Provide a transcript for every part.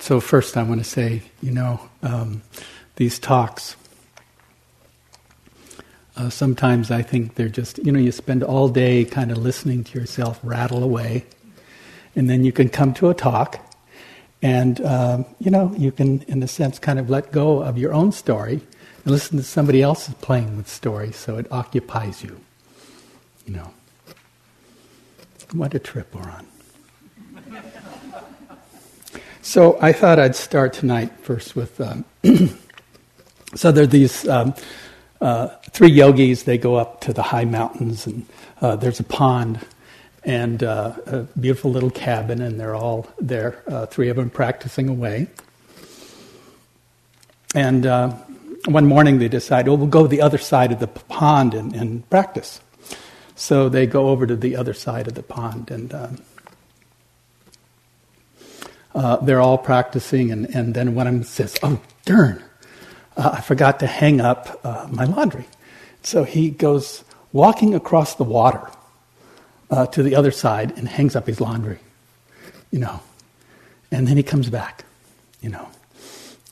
so, first, I want to say, you know, um, these talks, uh, sometimes I think they're just, you know, you spend all day kind of listening to yourself rattle away, and then you can come to a talk, and, um, you know, you can, in a sense, kind of let go of your own story and listen to somebody else's playing with stories so it occupies you, you know. What a trip we're on. So I thought I'd start tonight first with. Um, so there are these um, uh, three yogis. They go up to the high mountains, and uh, there's a pond and uh, a beautiful little cabin, and they're all there. Uh, three of them practicing away. And uh, one morning they decide, well, we'll go to the other side of the pond and, and practice. So they go over to the other side of the pond, and um, uh, they're all practicing, and, and then one of them says, Oh, darn, uh, I forgot to hang up uh, my laundry. So he goes walking across the water uh, to the other side and hangs up his laundry, you know. And then he comes back, you know.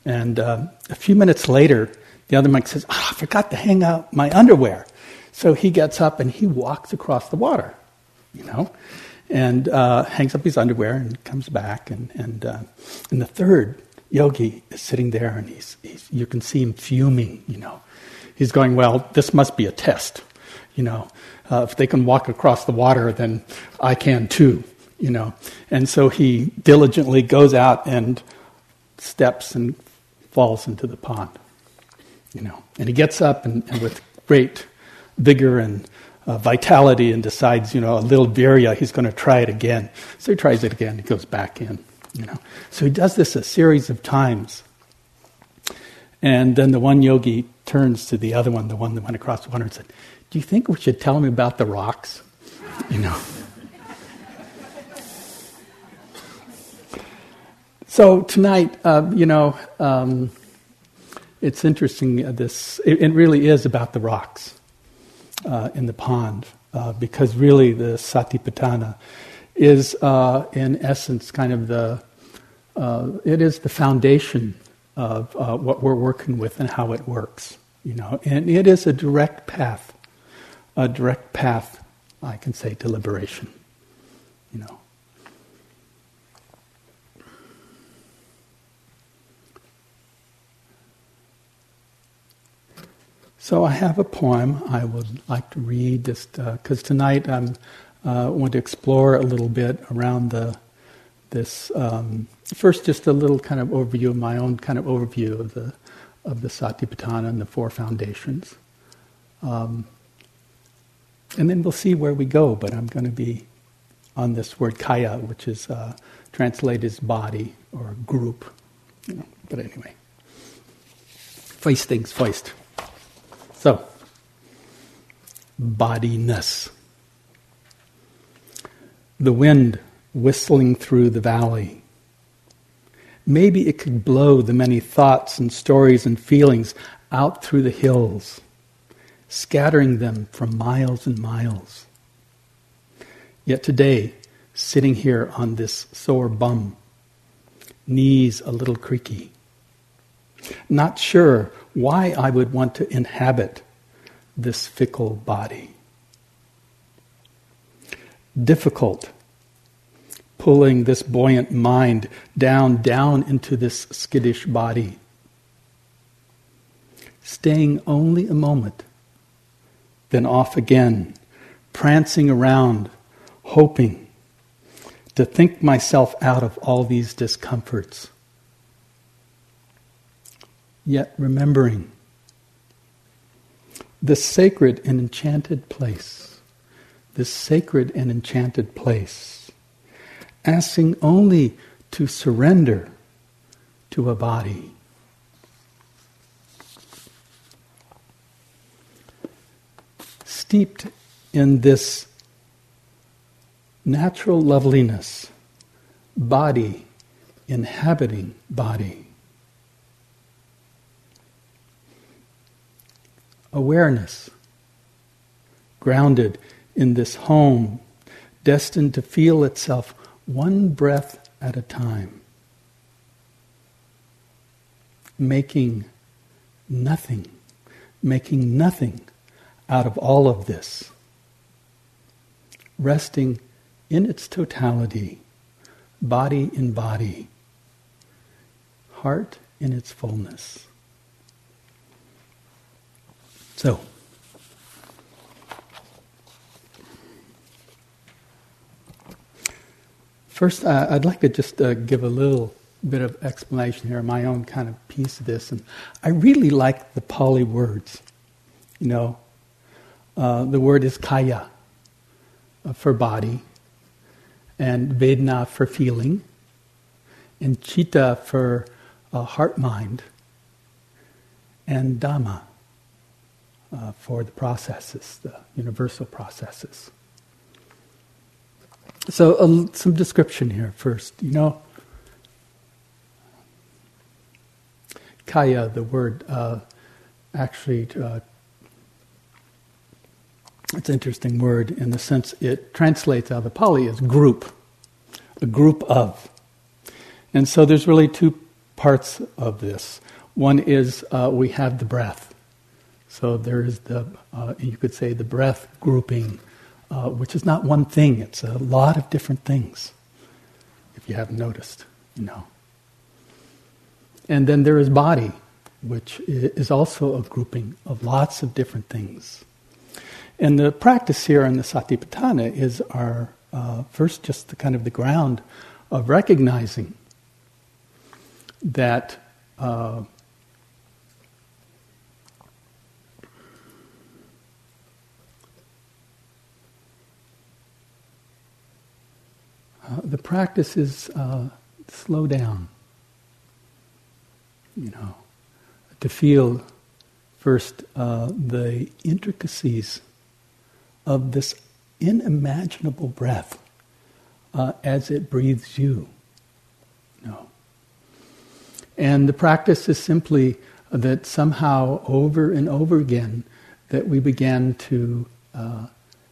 And uh, a few minutes later, the other monk says, oh, I forgot to hang up my underwear. So he gets up and he walks across the water, you know and uh, hangs up his underwear and comes back. And, and, uh, and the third yogi is sitting there, and he's, he's, you can see him fuming, you know. He's going, Well, this must be a test, you know. Uh, if they can walk across the water, then I can too, you know. And so he diligently goes out and steps and falls into the pond, you know. And he gets up and, and with great vigor and uh, vitality and decides, you know, a little virya, he's going to try it again. So he tries it again, he goes back in, you know. So he does this a series of times. And then the one yogi turns to the other one, the one that went across the water, and said, Do you think we should tell him about the rocks? You know. so tonight, uh, you know, um, it's interesting. Uh, this it, it really is about the rocks uh, in the pond, uh, because really the Satipatthana is, uh, in essence, kind of the uh, it is the foundation of uh, what we're working with and how it works. You know, and it is a direct path, a direct path, I can say, to liberation. You know. So I have a poem I would like to read, just because uh, tonight I uh, want to explore a little bit around the this. Um, first, just a little kind of overview of my own kind of overview of the of the Satipatthana and the four foundations, um, and then we'll see where we go. But I'm going to be on this word kaya, which is uh, translated as body or group. You know, but anyway, first things first. So, bodiness. The wind whistling through the valley. Maybe it could blow the many thoughts and stories and feelings out through the hills, scattering them for miles and miles. Yet today, sitting here on this sore bum, knees a little creaky, not sure why I would want to inhabit this fickle body. Difficult pulling this buoyant mind down, down into this skittish body. Staying only a moment, then off again, prancing around, hoping to think myself out of all these discomforts yet remembering this sacred and enchanted place, this sacred and enchanted place, asking only to surrender to a body. Steeped in this natural loveliness, body inhabiting body. Awareness, grounded in this home, destined to feel itself one breath at a time. making nothing, making nothing out of all of this, resting in its totality, body in body, heart in its fullness. So, first, uh, I'd like to just uh, give a little bit of explanation here, my own kind of piece of this. And I really like the Pali words. You know, uh, the word is kaya uh, for body, and vedana for feeling, and chitta for uh, heart mind, and dhamma uh, for the processes, the universal processes. So, uh, some description here first. You know, kaya, the word, uh, actually, uh, it's an interesting word in the sense it translates out of the Pali as group, a group of. And so there's really two parts of this. One is uh, we have the breath. So there is the, uh, you could say, the breath grouping, uh, which is not one thing, it's a lot of different things, if you haven't noticed, you know. And then there is body, which is also a grouping of lots of different things. And the practice here in the Satipatthana is our uh, first just the kind of the ground of recognizing that the practice is uh, slow down you know, to feel first uh, the intricacies of this unimaginable breath uh, as it breathes you. know. And the practice is simply that somehow over and over again that we began to uh,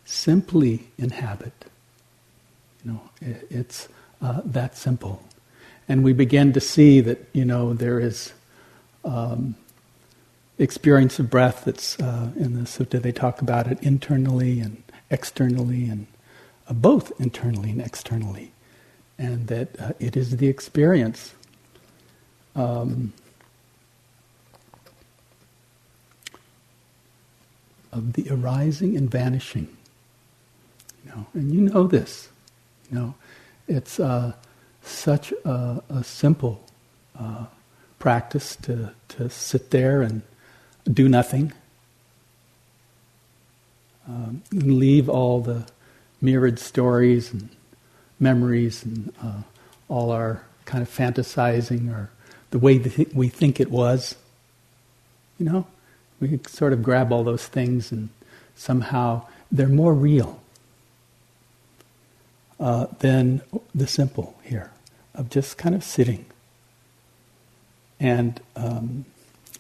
simply inhabit. Know, it, it's uh, that simple. And we begin to see that, you know, there is um, experience of breath that's uh, in the sutta, they talk about it internally and externally, and uh, both internally and externally. And that uh, it is the experience um, of the arising and vanishing. You know, and you know this. You know, it's uh, such a, a simple uh, practice to, to sit there and do nothing. Um, and leave all the myriad stories and memories and uh, all our kind of fantasizing or the way we think it was. You know, we sort of grab all those things and somehow they're more real uh, than the simple here of just kind of sitting and um,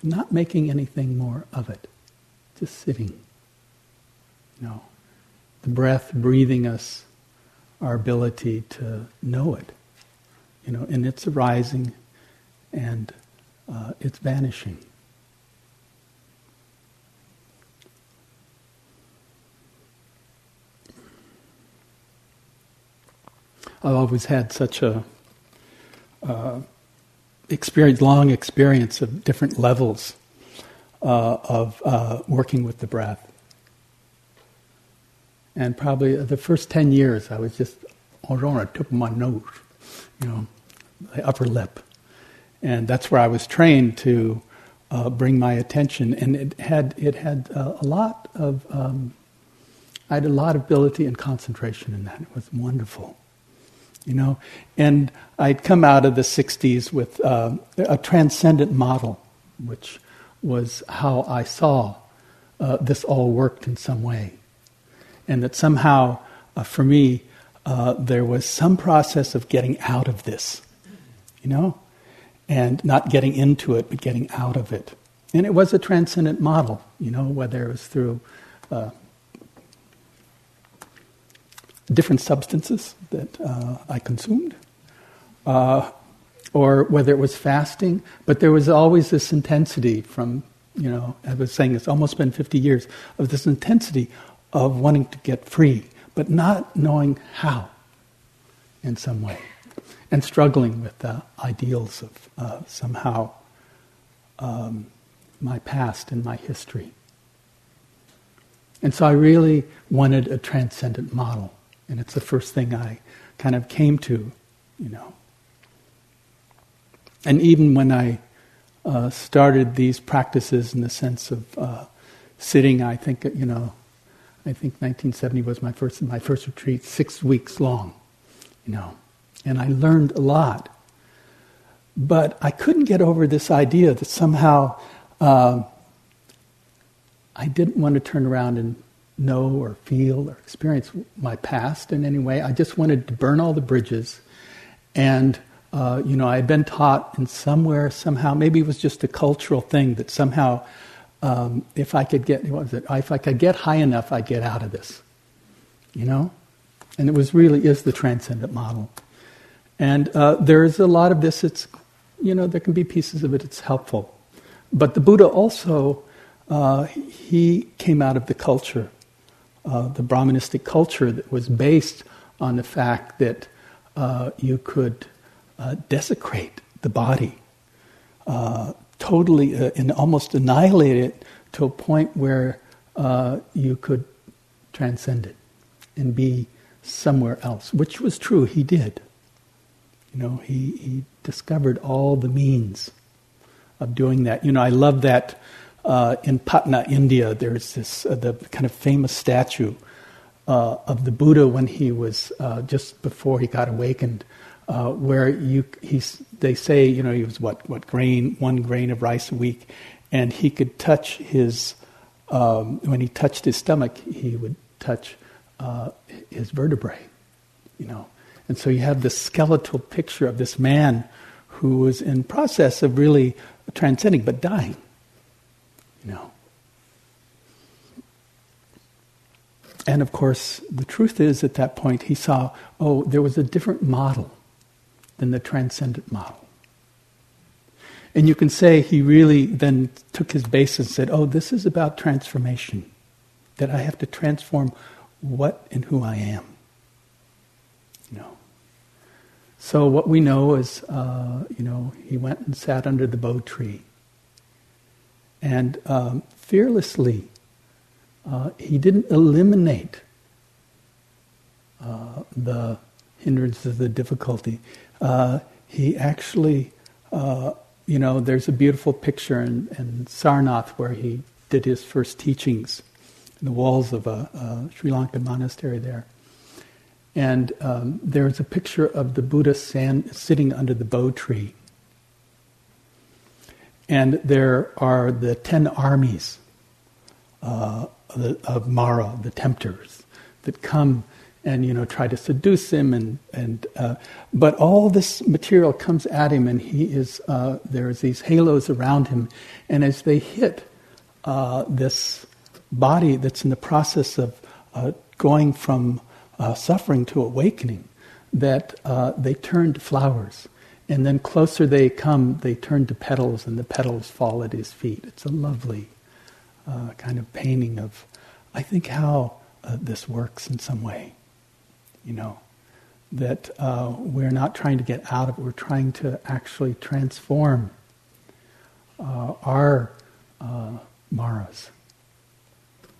not making anything more of it, just sitting. You know, the breath breathing us our ability to know it, you know, and it's arising and uh, it's vanishing. I've always had such a uh, experience, long experience of different levels uh, of uh, working with the breath. And probably the first 10 years, I was just on the tip of my nose, you know, the upper lip. And that's where I was trained to uh, bring my attention. And it had, it had uh, a lot of, um, I had a lot of ability and concentration in that. It was wonderful you know. And I'd come out of the 60s with uh, a transcendent model, which was how I saw uh, this all worked in some way. And that somehow, uh, for me, uh, there was some process of getting out of this, you know, and not getting into it, but getting out of it. And it was a transcendent model, you know, whether it was through uh, different substances that uh, I consumed, uh, or whether it was fasting, but there was always this intensity from, you know, I was saying it's almost been 50 years of this intensity of wanting to get free, but not knowing how in some way, and struggling with the ideals of uh, somehow um, my past and my history. And so I really wanted a transcendent model, and it's the first thing I kind of came to, you know. And even when I uh, started these practices in the sense of uh, sitting, I think you know, I think 1970 was my first my first retreat, six weeks long, you know, and I learned a lot. But I couldn't get over this idea that somehow uh, I didn't want to turn around and know or feel or experience my past in any way. I just wanted to burn all the bridges and uh, you know, I had been taught in somewhere, somehow, maybe it was just a cultural thing that somehow, um, if I could get, what was it? If I could get high enough, I'd get out of this. You know? And it was really is the transcendent model. And uh, there is a lot of this, it's, you know, there can be pieces of it, it's helpful. But the Buddha also, uh, he came out of the culture, uh, the Brahmanistic culture that was based on the fact that uh, you could uh, desecrate the body, uh, totally uh, and almost annihilate it to a point where you could transcend it and be somewhere else, which was true. He did. You know, he, he discovered all the means of doing that. You know, I love that uh, in Patna, India, there's this uh, the kind of famous statue uh, of the Buddha when he was uh, just before he got awakened, uh, where you he's they say you know he was what what grain one grain of rice a week, and he could touch his um, when he touched his stomach he would touch uh, his vertebrae, you know, and so you have this skeletal picture of this man who was in process of really transcending but dying, know. And of course, the truth is, at that point, he saw, oh, there was a different model than the transcendent model. And you can say he really then took his base and said, oh, this is about transformation, that I have to transform what and who I am. Know. So what we know is, uh, you know, he went and sat under the Bo tree, and um, fearlessly, uh, he didn't eliminate uh, the hindrances, the difficulty uh, he actually, uh, you know, there's a beautiful picture in, in, Sarnath where he did his first teachings in the walls of a, a Sri Lankan monastery there. And um, there's a picture of the Buddha sand, sitting under the bo tree. And there are the ten armies uh, of Mara, the tempters, that come and you know try to seduce him and and uh, but all this material comes at him and he is uh, there's these halos around him. And as they hit uh, this body that's in the process of uh, going from uh, suffering to awakening that uh, they turn to flowers and then closer they come they turn to petals and the petals fall at his feet it's a lovely kind of painting of i think how this works in some way you know, that uh, we're not trying to get out of it, we're trying to actually transform uh, our uh, maras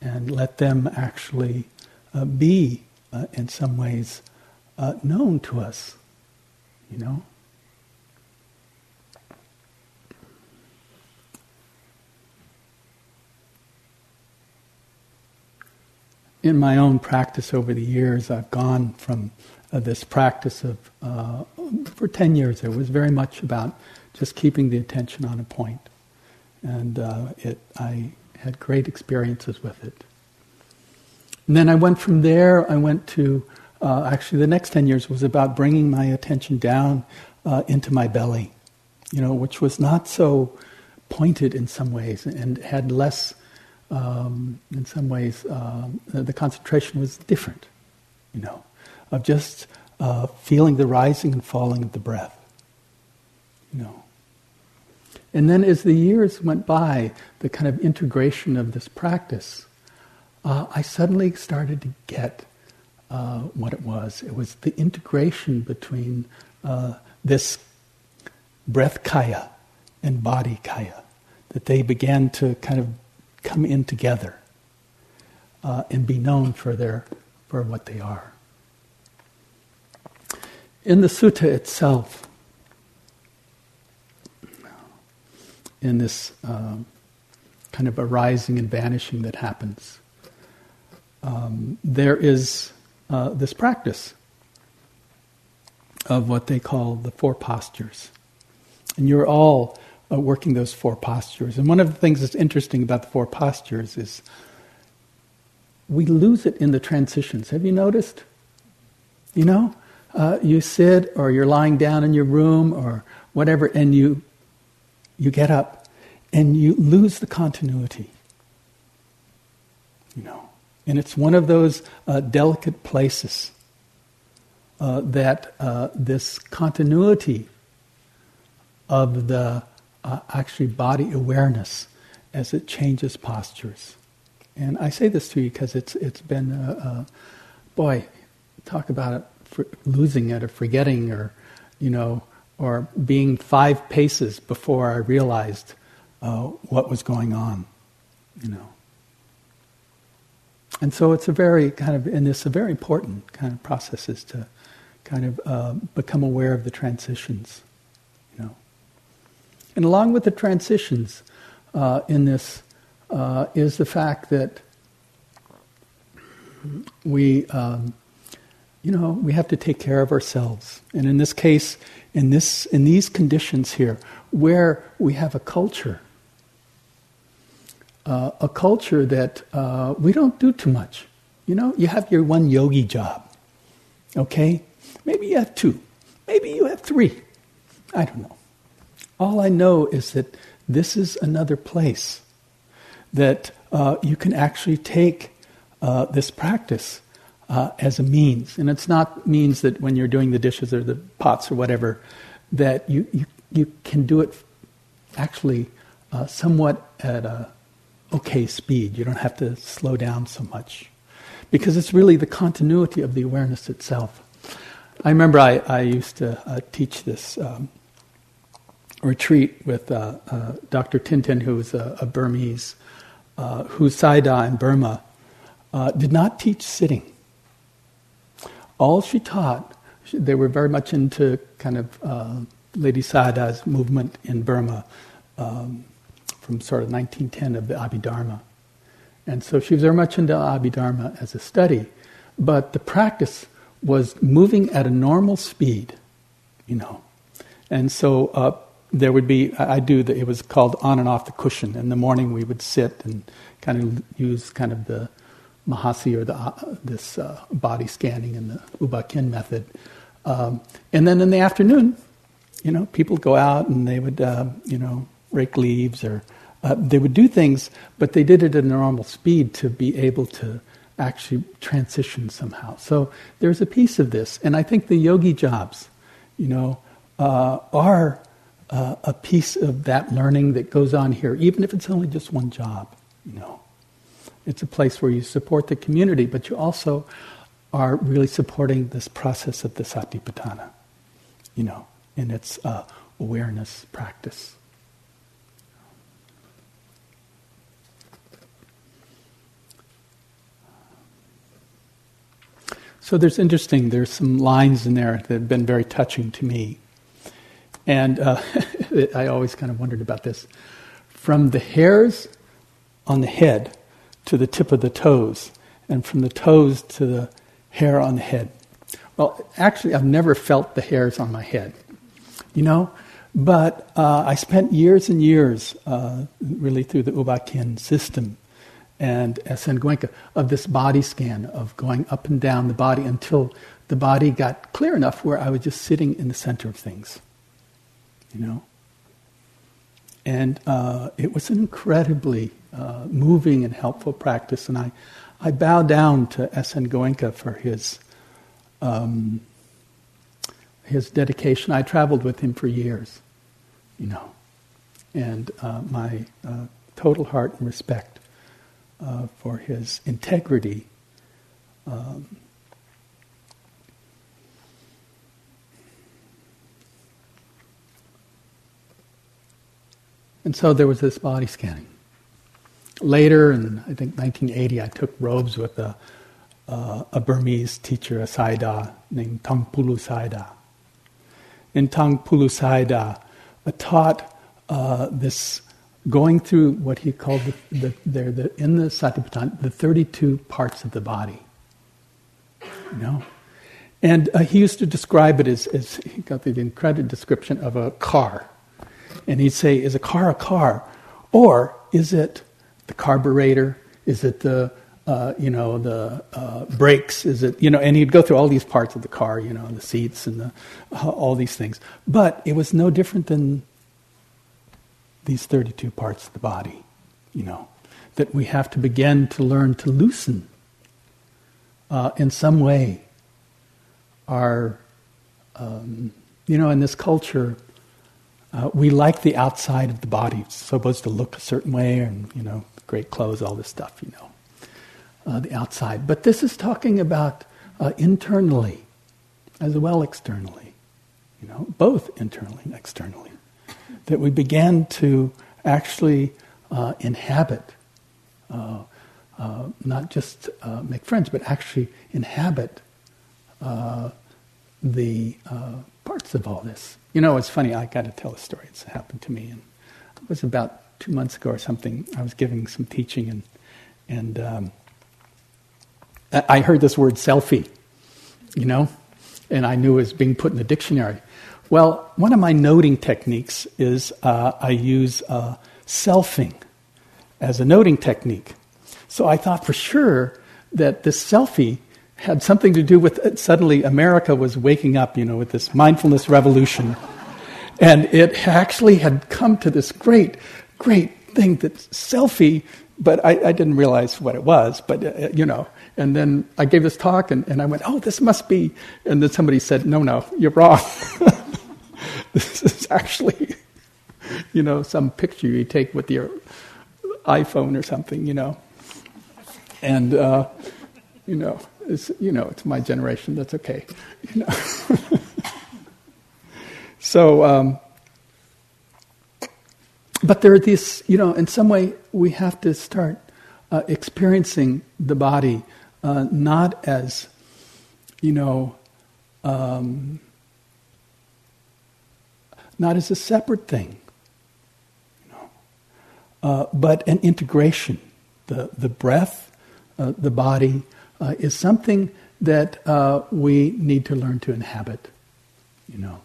and let them actually uh, be, uh, in some ways, uh, known to us, you know. In my own practice over the years, I've gone from uh, this practice of, uh, for 10 years, it was very much about just keeping the attention on a point. And uh, it, I had great experiences with it. And then I went from there, I went to, uh, actually, the next 10 years was about bringing my attention down uh, into my belly, you know, which was not so pointed in some ways and had less um, in some ways, uh, the concentration was different, you know, of just uh, feeling the rising and falling of the breath. You know. And then as the years went by, the kind of integration of this practice, uh, I suddenly started to get uh, what it was. It was the integration between uh, this breath kaya and body kaya, that they began to kind of come in together uh, and be known for their for what they are. In the sutta itself, in this um, kind of arising and vanishing that happens, um, there is uh, this practice of what they call the four postures. And you're all uh, working those four postures. And one of the things that's interesting about the four postures is we lose it in the transitions. Have you noticed? You know, uh, you sit or you're lying down in your room or whatever, and you you get up and you lose the continuity. You know, and it's one of those uh, delicate places uh, that uh, this continuity of the uh, actually body awareness as it changes postures. And I say this to you because it's it's been uh, uh, boy, talk about it losing it or forgetting or you know or being five paces before I realized uh, what was going on, you know. And so it's a very kind of, and it's a very important kind of process is to kind of uh, become aware of the transitions. And along with the transitions uh, in this uh, is the fact that we, um, you know, we have to take care of ourselves. And in this case, in this, in these conditions here, where we have a culture, uh, a culture that uh, we don't do too much. You know, you have your one yogi job, okay? Maybe you have two, maybe you have three. I don't know. All I know is that this is another place that uh, you can actually take uh, this practice uh, as a means. And it's not means that when you're doing the dishes or the pots or whatever, that you, you, you can do it actually uh, somewhat at a okay speed. You don't have to slow down so much. Because it's really the continuity of the awareness itself. I remember I, I used to uh, teach this um, retreat with uh, uh, Dr. Thynn Thynn, who was a, a Burmese, uh, who Sayadaw in Burma uh, did not teach sitting. All she taught, they were very much into kind of uh, Ledi Sayadaw's movement in Burma um, from sort of 1910 of the Abhidharma. And so she was very much into Abhidharma as a study, but the practice was moving at a normal speed, you know. And so uh, there would be, I do, the, it was called on and off the cushion. In the morning we would sit and kind of use kind of the Mahasi or the, uh, this uh, body scanning and the U Ba Khin method. Um, and then in the afternoon, you know, people go out and they would, uh, you know, rake leaves or uh, they would do things, but they did it at a normal speed to be able to actually transition somehow. So there's a piece of this, and I think the yogi jobs, you know, uh, are uh, a piece of that learning that goes on here, even if it's only just one job, you know. It's a place where you support the community, but you also are really supporting this process of the satipatthana, you know, in its uh, awareness practice. So there's interesting, there's some lines in there that have been very touching to me. And uh, I always kind of wondered about this. From the hairs on the head to the tip of the toes, and from the toes to the hair on the head. Well, actually, I've never felt the hairs on my head, you know, but uh, I spent years and years, uh, really through the U Ba system and SN Goenka, of this body scan, of going up and down the body until the body got clear enough where I was just sitting in the center of things, you know. And uh, it was an incredibly uh, moving and helpful practice. And I, I bow down to S.N. Goenka for his, um, his dedication. I traveled with him for years. you know. And uh, my uh, total heart and respect uh, for his integrity. Um, and so there was this body scanning. Later, in I think 1980, I took robes with a, uh, a Burmese teacher, a Sayadaw named Taungpulu Sayadaw. And Taungpulu Sayadaw uh, taught uh, this going through what he called the, the, the, the, in the Satipatthana, the 32 parts of the body. You know? And uh, he used to describe it as, as, he got the incredible description of a car. And he'd say, is a car a car? Or is it the carburetor? Is it the, uh, you know, the uh, brakes? Is it, you know, and he'd go through all these parts of the car, you know, the seats and the, uh, all these things. But it was no different than these 32 parts of the body, you know, that we have to begin to learn to loosen uh, in some way our, um, you know, in this culture, uh, we like the outside of the body. It's supposed to look a certain way, and, you know, great clothes, all this stuff, you know, uh, the outside. But this is talking about uh, internally as well externally, you know, both internally and externally that we began to actually uh, inhabit, uh, uh, not just make friends, but actually inhabit the parts of all this. You know, it's funny, I got to tell a story. It's happened to me. And it was about two months ago or something. I was giving some teaching, and, and um, I heard this word selfie, you know, and I knew it was being put in the dictionary. Well, one of my noting techniques is uh, I use uh, selfing as a noting technique. So I thought for sure that this selfie had something to do with it. suddenly America was waking up, you know, with this mindfulness revolution. and it actually had come to this great, great thing that selfie, but I, I didn't realize what it was, but, uh, you know. And then I gave this talk and, and I went, oh, this must be. And then somebody said, no, no, you're wrong. This is actually, you know, some picture you take with your iPhone or something, you know. And, uh, you know, it's, you know, it's my generation. That's okay. You know. so, um, but there are these, you know, in some way we have to start uh, experiencing the body uh, not as, you know, um, not as a separate thing, you know, uh, but an integration. The, the breath, uh, the body, uh, is something that uh, we need to learn to inhabit, you know.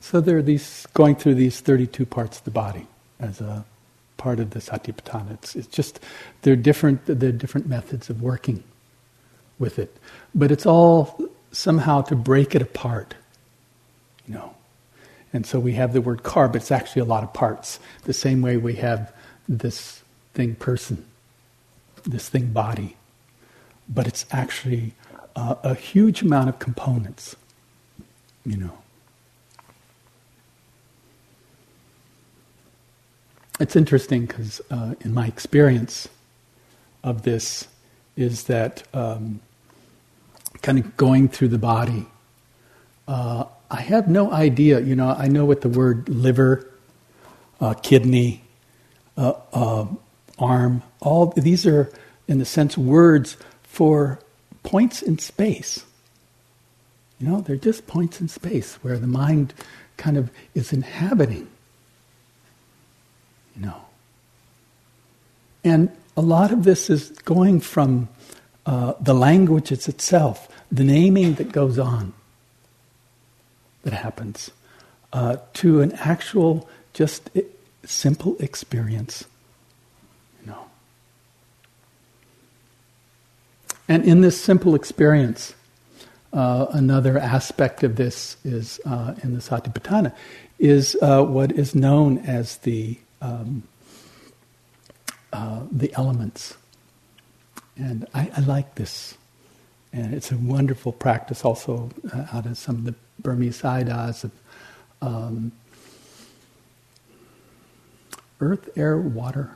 So there are these going through these 32 parts of the body as a part of the Satipatthana. It's, it's just they're different. They're different methods of working with it. But it's all somehow to break it apart, you know. And so we have the word car, but it's actually a lot of parts. The same way we have this thing person, this thing body. But it's actually a huge amount of components, you know. It's interesting because, uh, in my experience of this, is that um, kind of going through the body. Uh, I have no idea, you know, I know what the word liver, uh, kidney, uh, uh, arm, all these are, in a sense, words for points in space. You know, they're just points in space where the mind kind of is inhabiting. You know. And a lot of this is going from uh, the language itself, the naming that goes on, that happens, uh, to an actual, just simple experience. You know. And in this simple experience, uh, another aspect of this is uh, in the Satipatthana is uh, what is known as the um, uh, the elements. And I, I like this And it's a wonderful practice also uh, out of some of the Burmese Sayadaws of um, earth, air, water,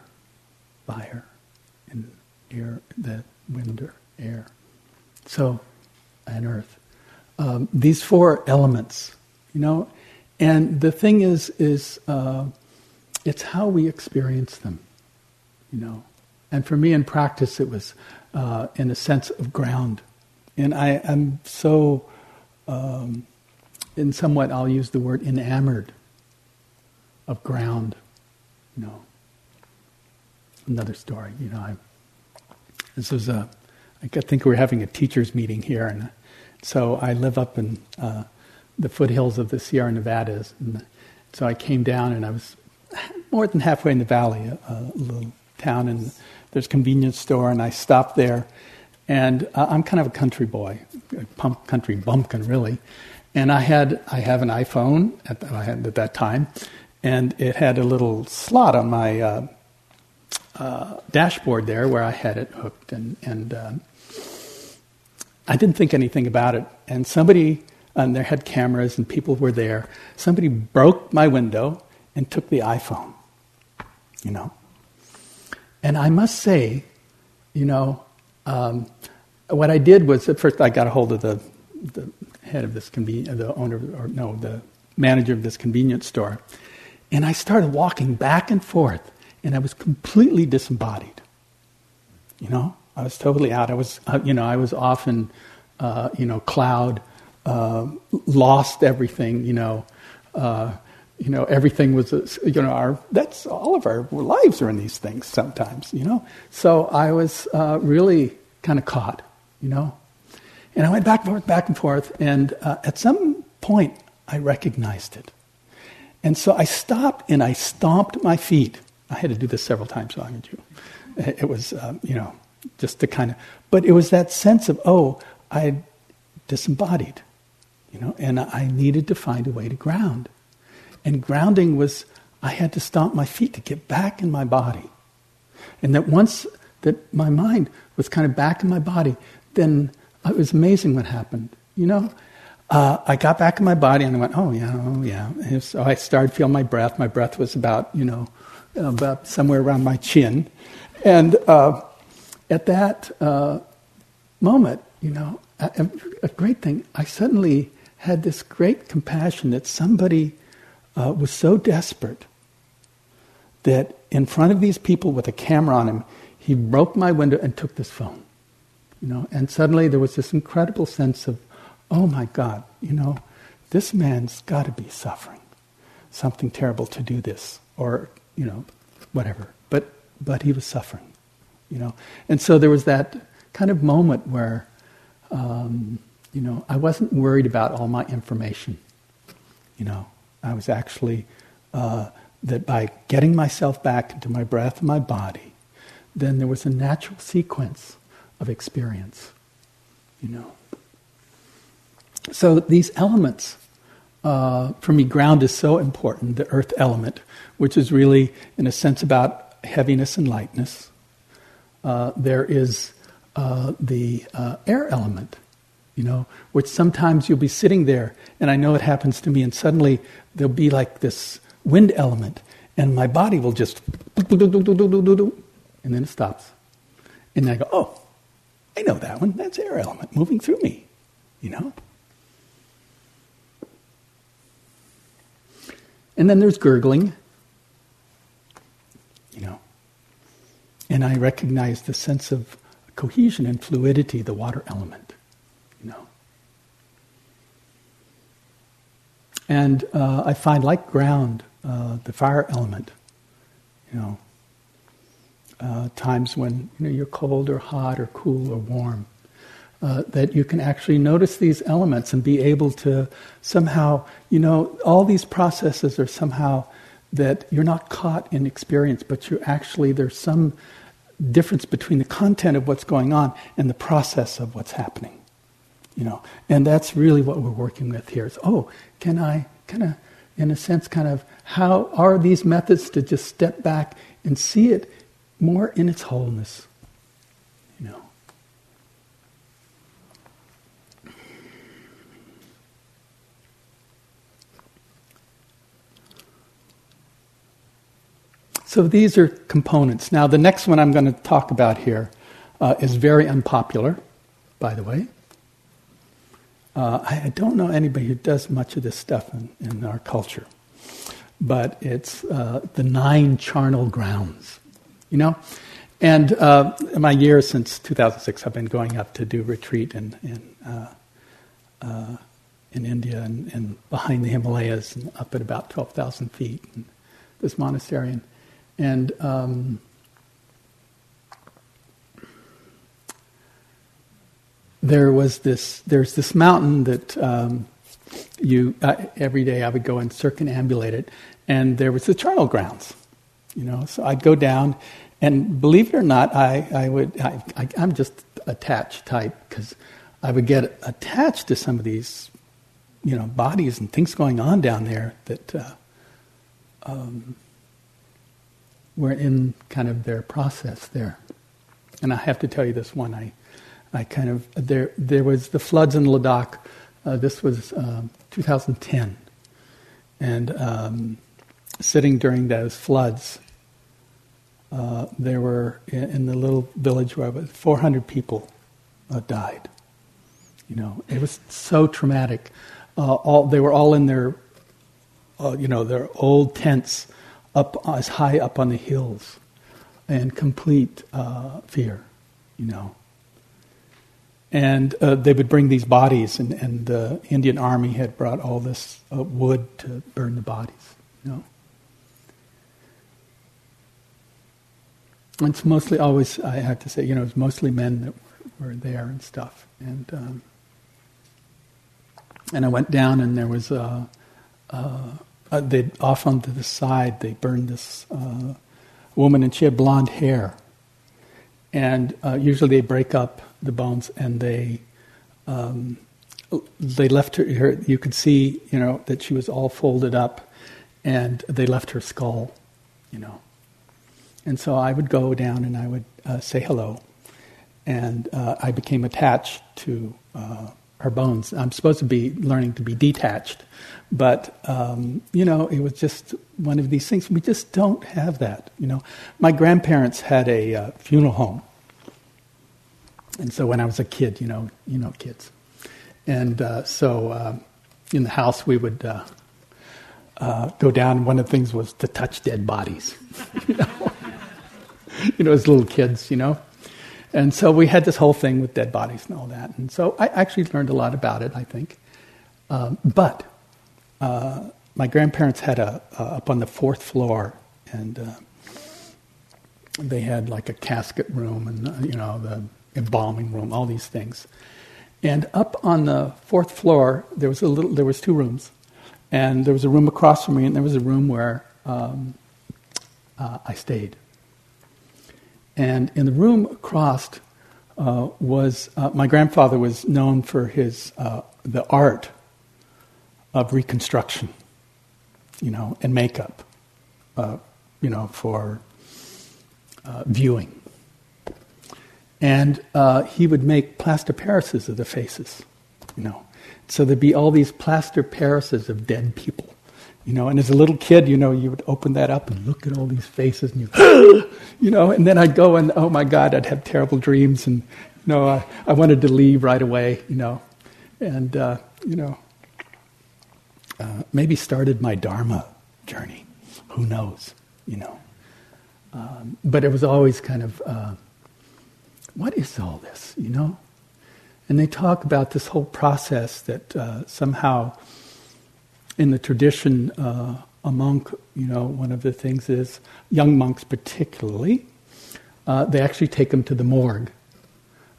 fire, and air, the wind or air. So, and earth. Um, these four elements, you know, and the thing is, is uh, it's how we experience them, you know. And for me in practice, it was uh, in a sense of ground. And I am so, um, in somewhat, I'll use the word enamored of ground, you know. Another story, you know. I, this was a, I think we were having a teachers' meeting here, and so I live up in uh, the foothills of the Sierra Nevadas. And so I came down, and I was more than halfway in the valley, a, a little town, and there's a convenience store, and I stopped there. And uh, I'm kind of a country boy, a pump, country bumpkin, really. And I had I have an iPhone at, the, I had at that time, and it had a little slot on my uh, uh, dashboard there where I had it hooked, and and uh, I didn't think anything about it. And somebody, and there had cameras, and people were there. Somebody broke my window and took the iPhone. You know, and I must say, you know, um, what I did was at first I got a hold of the, the head of this convenience, the owner, or no, the manager of this convenience store, and I started walking back and forth, and I was completely disembodied. You know, I was totally out. I was, uh, you know, I was often, uh, you know, cloud, uh, lost everything. You know, uh, you know, everything was, you know, our, that's all of our lives are in these things sometimes, you know. So I was uh, really kind of caught, you know. And I went back and forth, back and forth, and uh, at some point I recognized it. And so I stopped and I stomped my feet. I had to do this several times, so I'm a Jew. It was, uh, you know, just to kind of, but it was that sense of, oh, I disembodied, you know, and I needed to find a way to ground. And grounding was, I had to stomp my feet to get back in my body. And that once that my mind was kind of back in my body, then it was amazing what happened. You know, uh, I got back in my body and I went, oh yeah, oh yeah. so I started feeling my breath. My breath was about, you know, about somewhere around my chin. And uh, at that uh, moment, you know, a, a, great thing, I suddenly had this great compassion that somebody uh, was so desperate that in front of these people with a camera on him, he broke my window and took this phone. You know, and suddenly there was this incredible sense of, oh my God, you know, this man's got to be suffering something terrible to do this, or you know, whatever. But but he was suffering, you know, and so there was that kind of moment where, um, you know, I wasn't worried about all my information, you know, I was actually, uh, that by getting myself back into my breath and my body, then there was a natural sequence of experience, you know. So these elements, uh, for me, ground is so important, the earth element, which is really, in a sense, about heaviness and lightness. Uh, there is uh, the uh, air element, you know, which sometimes you'll be sitting there, and I know it happens to me, and suddenly there'll be like this wind element, and my body will just, and then it stops. And I go, oh, I know that one. That's air element moving through me, you know? And then there's gurgling, you know. And I recognize the sense of cohesion and fluidity, the water element. You know. And uh, I find, like ground, uh, the fire element, you know, uh, times when you know, you're cold or hot or cool or warm, uh, that you can actually notice these elements and be able to somehow, you know, all these processes are somehow that you're not caught in experience, but you actually, there's some difference between the content of what's going on and the process of what's happening. You know, and that's really what we're working with here. Is oh, can I kind of, in a sense, kind of how are these methods to just step back and see it more in its wholeness. You know. So these are components. Now, the next one I'm going to talk about here uh, is very unpopular, by the way. Uh, I, I, don't know anybody who does much of this stuff in, in our culture, but it's uh, the nine charnel grounds. You know, and uh, my years since 2006, I've been going up to do retreat in in, uh, uh, in India and, and, behind the Himalayas and up at about 12,000 feet. this monastery, and, and um, there was this. There's this mountain that um, you uh, every day I would go and circumambulate it, and there was the charnel grounds. You know, so I'd go down and believe it or not, I, I would, I, I, am just attached type because I would get attached to some of these, you know, bodies and things going on down there that uh, um, were in kind of their process there. And I have to tell you this one, I, I kind of, there, there was the floods in Ladakh. Uh, this was um, 2010. And um, sitting during those floods, uh, there were in, in, the little village where I was, 400 people uh, died. You know, it was so traumatic. Uh, all they were all in their, uh, you know, their old tents, up as high up on the hills, and complete uh, fear. You know. And they would bring these bodies, and, and, the Indian army had brought all this wood to burn the bodies. You know. It's mostly always, I have to say, you know, it's mostly men that were, there and stuff. And um, and I went down, and there was a, a, a they off onto the side. They burned this uh, woman, and she had blonde hair. And uh, usually they break up the bones, and they um, they left her, her. You could see, you know, that she was all folded up, and they left her skull, you know. And so I would go down and I would uh, say hello. And uh, I became attached to uh, her bones. I'm supposed to be learning to be detached. But, um, you know, it was just one of these things. We just don't have that, you know. My grandparents had a uh, funeral home. And so when I was a kid, you know, you know kids. And uh, so uh, in the house we would go down. One of the things was to touch dead bodies. you know? you know, as little kids, you know. And so we had this whole thing with dead bodies and all that. And so I actually learned a lot about it, I think. Um, but uh, my grandparents had a, up on the fourth floor, and uh, they had like a casket room and, uh, you know, the embalming room, all these things. And up on the fourth floor, there was a little, there was two rooms. And there was a room across from me, and there was a room where um, uh, I stayed. And in the room across uh, was uh, my grandfather was known for his uh, the art of reconstruction, you know, and makeup, uh, you know, for uh, viewing. And uh, he would make plaster Parises of the faces, you know. So there'd be all these plaster Parises of dead people you know, and as a little kid, you know, you would open that up and look at all these faces, and you, you know, and then I'd go and oh my God, I'd have terrible dreams, and you know, I, I wanted to leave right away, you know, and uh, you know, uh, maybe started my dharma journey. Who knows, you know? Um, but it was always kind of, uh, what is all this, you know? And they talk about this whole process that uh, somehow in the tradition, uh, a monk, you know, one of the things is young monks, particularly, uh, they actually take them to the morgue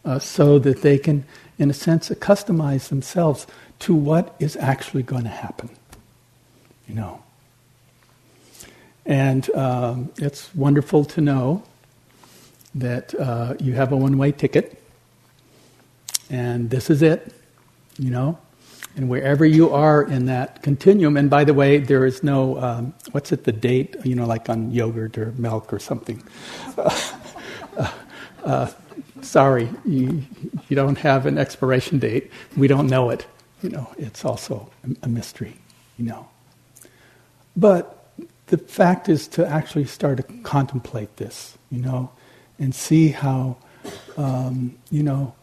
uh, so that they can, in a sense, customize themselves to what is actually going to happen. You know. And um, it's wonderful to know that uh, you have a one way ticket and this is it, you know. And wherever you are in that continuum, and by the way, there is no, um, what's it, the date, you know, like on yogurt or milk or something. Uh, uh, sorry, you, you don't have an expiration date. We don't know it. You know, it's also a mystery, you know. But the fact is to actually start to contemplate this, you know, and see how, um, you know,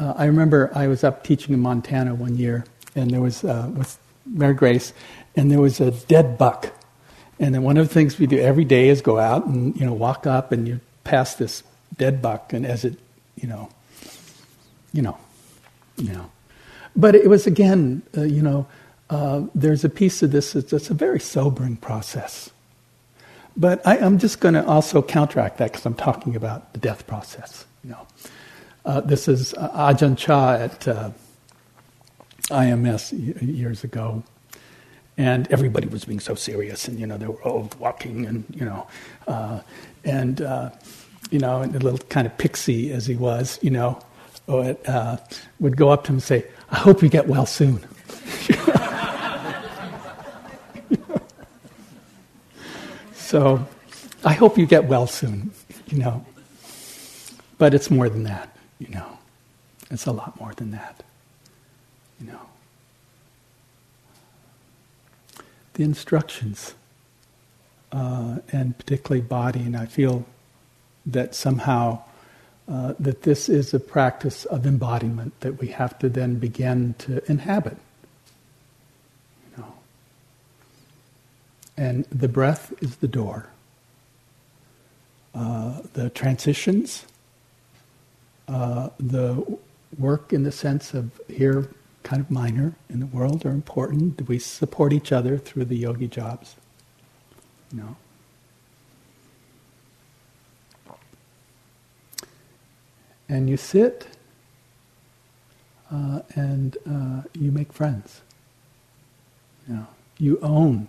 uh, I remember I was up teaching in Montana one year, and there was uh, with Mary Grace, and there was a dead buck. And then one of the things we do every day is go out and you know walk up and you pass this dead buck, and as it, you know, you know, you know, but it was again, uh, you know, uh, there's a piece of this that's a very sobering process. But I, am just going to also counteract that because I'm talking about the death process. You know, uh, this is uh, Ajahn Chah at uh, IMS years ago, and everybody was being so serious, and you know they were all walking, and you know, uh, and uh, you know, and a little kind of pixie as he was, you know, would, uh, would go up to him and say, "I hope you get well soon." so, I hope you get well soon, you know. But it's more than that, you know. It's a lot more than that, you know. the instructions, uh, and particularly body. And I feel that somehow uh, that this is a practice of embodiment that we have to then begin to inhabit. You know, and the breath is the door. Uh, the transitions, uh, the work in the sense of here kind of minor in the world are important. Do we support each other through the yogi jobs? No. And you sit uh, and uh, you make friends. You, you own.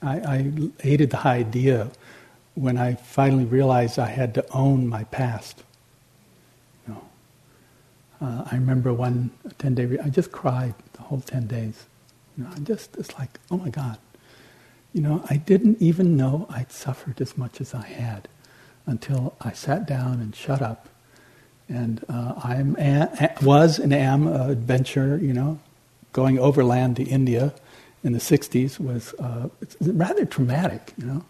I, I hated the idea when I finally realized I had to own my past. Uh, I remember one 10 day, I just cried the whole 10 days. You know, I just, it's like, oh my God. You know, I didn't even know I'd suffered as much as I had until I sat down and shut up. And uh, I was and am an adventurer, you know, going overland to India in the 60s was uh, rather traumatic, you know.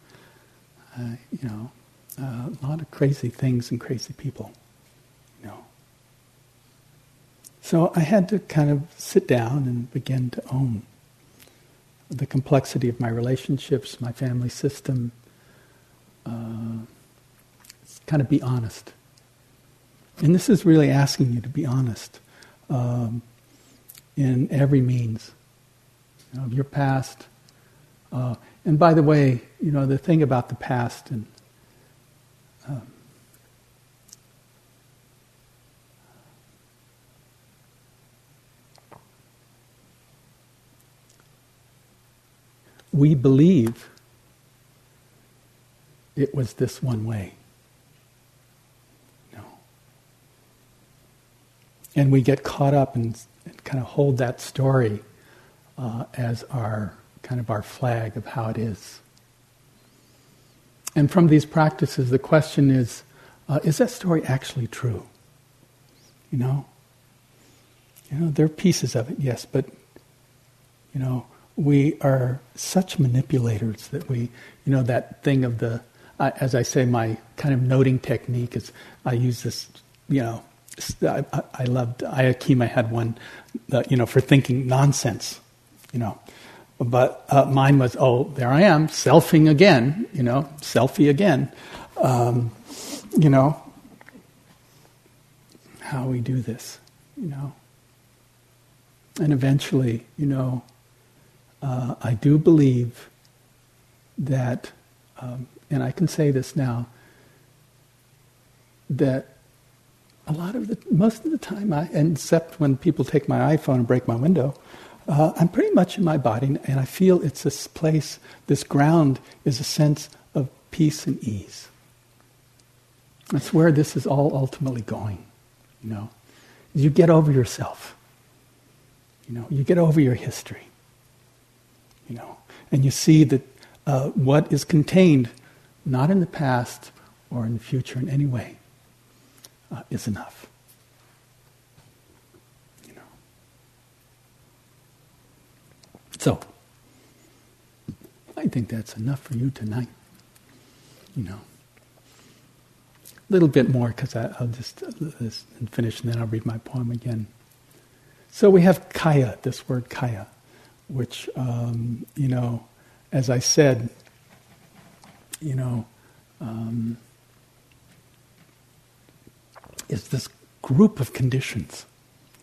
Uh, you know, uh, a lot of crazy things and crazy people. So I had to kind of sit down and begin to own the complexity of my relationships, my family system, uh, kind of be honest. And this is really asking you to be honest um, in every means you know, of your past. Uh, and by the way, you know, the thing about the past and um, we believe it was this one way. No. And we get caught up and, and kind of hold that story uh, as our kind of our flag of how it is. And from these practices, the question is uh, is that story actually true? You know? You know, there are pieces of it, yes, but, you know, we are such manipulators that we, you know, that thing of the, as I say, my kind of noting technique is I use this, you know, I, I loved, Ayya had one, uh, you know, for thinking nonsense, you know. But uh, mine was, oh, there I am, selfing again, you know, selfie again. Um, you know, how we do this, you know. And eventually, you know, uh, I do believe that, um, and I can say this now, that a lot of the, most of the time, I, except when people take my iPhone and break my window, uh, I'm pretty much in my body, and I feel it's this place, this ground is a sense of peace and ease. That's where this is all ultimately going, you know. You get over yourself. You know, you get over your history you know, and you see that uh, what is contained, not in the past or in the future in any way, uh, is enough. You know. So, I think that's enough for you tonight. You know. A little bit more because I'll just uh, finish and then I'll read my poem again. So we have kaya, this word kaya, which, um, you know, as I said, you know, um, is this group of conditions.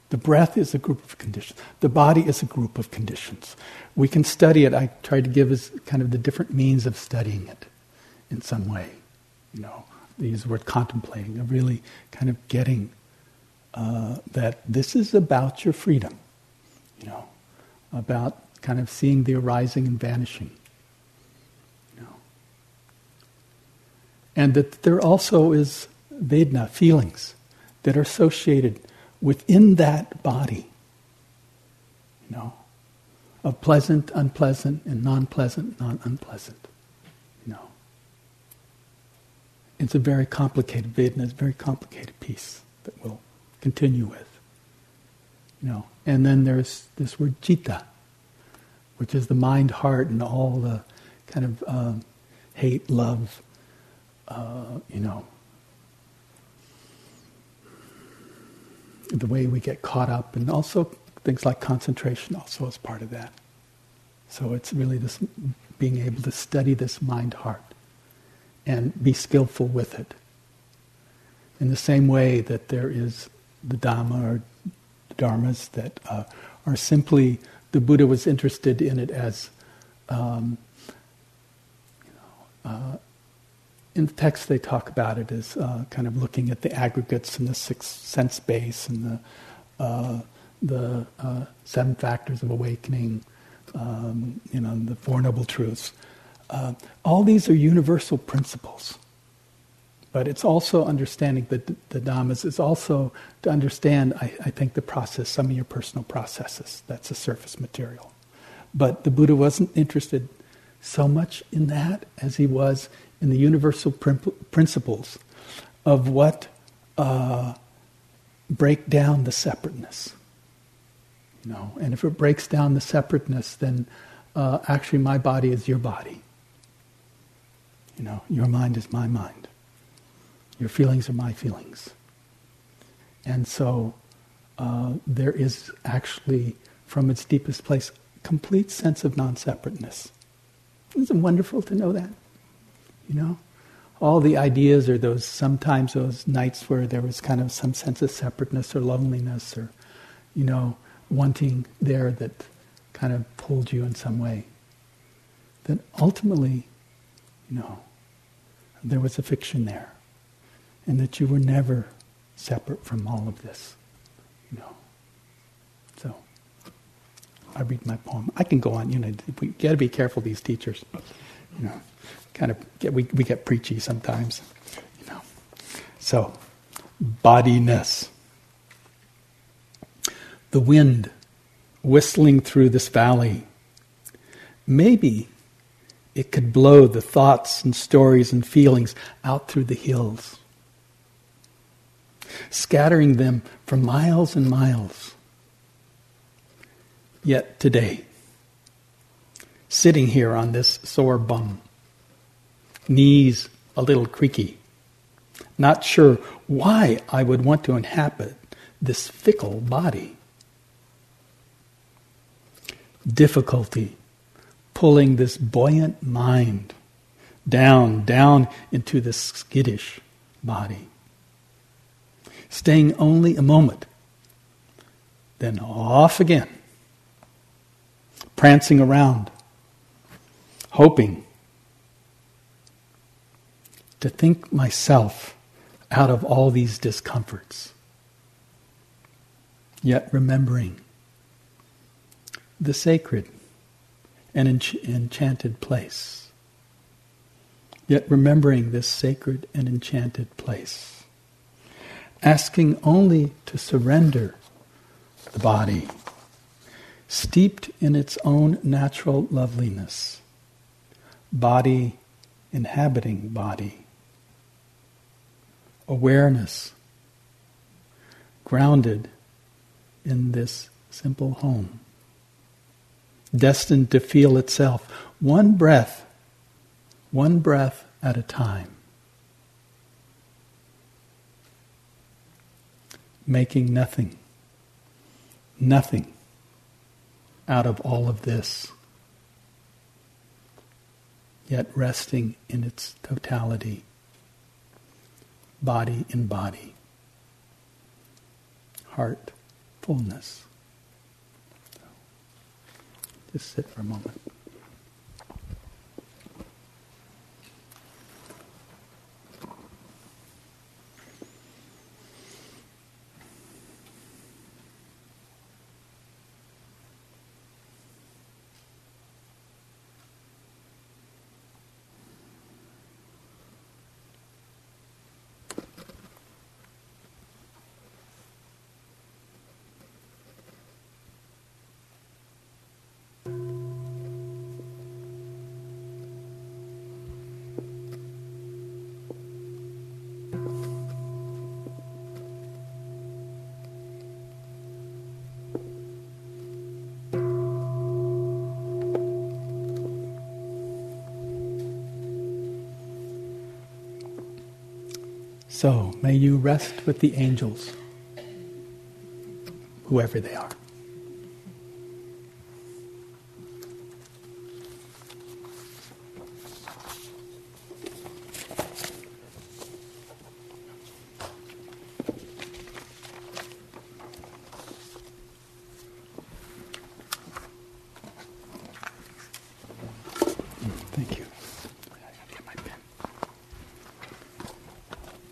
The breath is a group of conditions. The body is a group of conditions. We can study it. I tried to give us kind of the different means of studying it in some way. You know, use the word contemplating, of really kind of getting uh, that this is about your freedom. You know, about kind of seeing the arising and vanishing. You know, and that there also is vedana, feelings, that are associated within that body. You know, of pleasant, unpleasant, and non-pleasant, non-unpleasant. You know. It's a very complicated vedana, it's a very complicated piece that we'll continue with. You know. And then there's this word citta, which is the mind, heart, and all the kind of um, hate, love, uh, you know, the way we get caught up, and also things like concentration also is part of that. So it's really this being able to study this mind heart and be skillful with it. In the same way that there is the Dhamma or Dharmas that uh, are simply, the Buddha was interested in it as um, you know, uh, in the text they talk about it as uh, kind of looking at the aggregates and the sixth sense base and the uh, the uh, seven factors of awakening, um, you know, the four noble truths. Uh, all these are universal principles, but it's also understanding the the dhammas. It's also to understand, I, I think, the process, some of your personal processes. That's the surface material, but the Buddha wasn't interested so much in that as he was in the universal principles of what uh, break down the separateness. You know, and if it breaks down the separateness, then uh, actually my body is your body. You know, your mind is my mind. Your feelings are my feelings. And so uh, there is actually, from its deepest place, complete sense of non-separateness. Isn't it wonderful to know that? You know? All the ideas are those sometimes those nights where there was kind of some sense of separateness or loneliness or, you know, wanting there that kind of pulled you in some way. That ultimately, you know, there was a fiction there. And that you were never separate from all of this. You know. So I read my poem. I can go on, you know, we gotta be careful these teachers. You know kind of get, we, we get preachy sometimes, you know. So, bodiness. The wind whistling through this valley. Maybe it could blow the thoughts and stories and feelings out through the hills, scattering them for miles and miles. Yet today, sitting here on this sore bum, knees a little creaky, not sure why I would want to inhabit this fickle body. Difficulty pulling this buoyant mind down, down into this skittish body. Staying only a moment, then off again, prancing around, hoping to think myself out of all these discomforts. Yet remembering the sacred and ench- enchanted place. Yet remembering this sacred and enchanted place. Asking only to surrender the body, steeped in its own natural loveliness, body inhabiting body awareness grounded in this simple home. destined to feel itself one breath, one breath at a time. Making nothing, nothing out of all of this, yet resting in its totality, body in body, heart fullness. Just sit for a moment. So may you rest with the angels, whoever they are.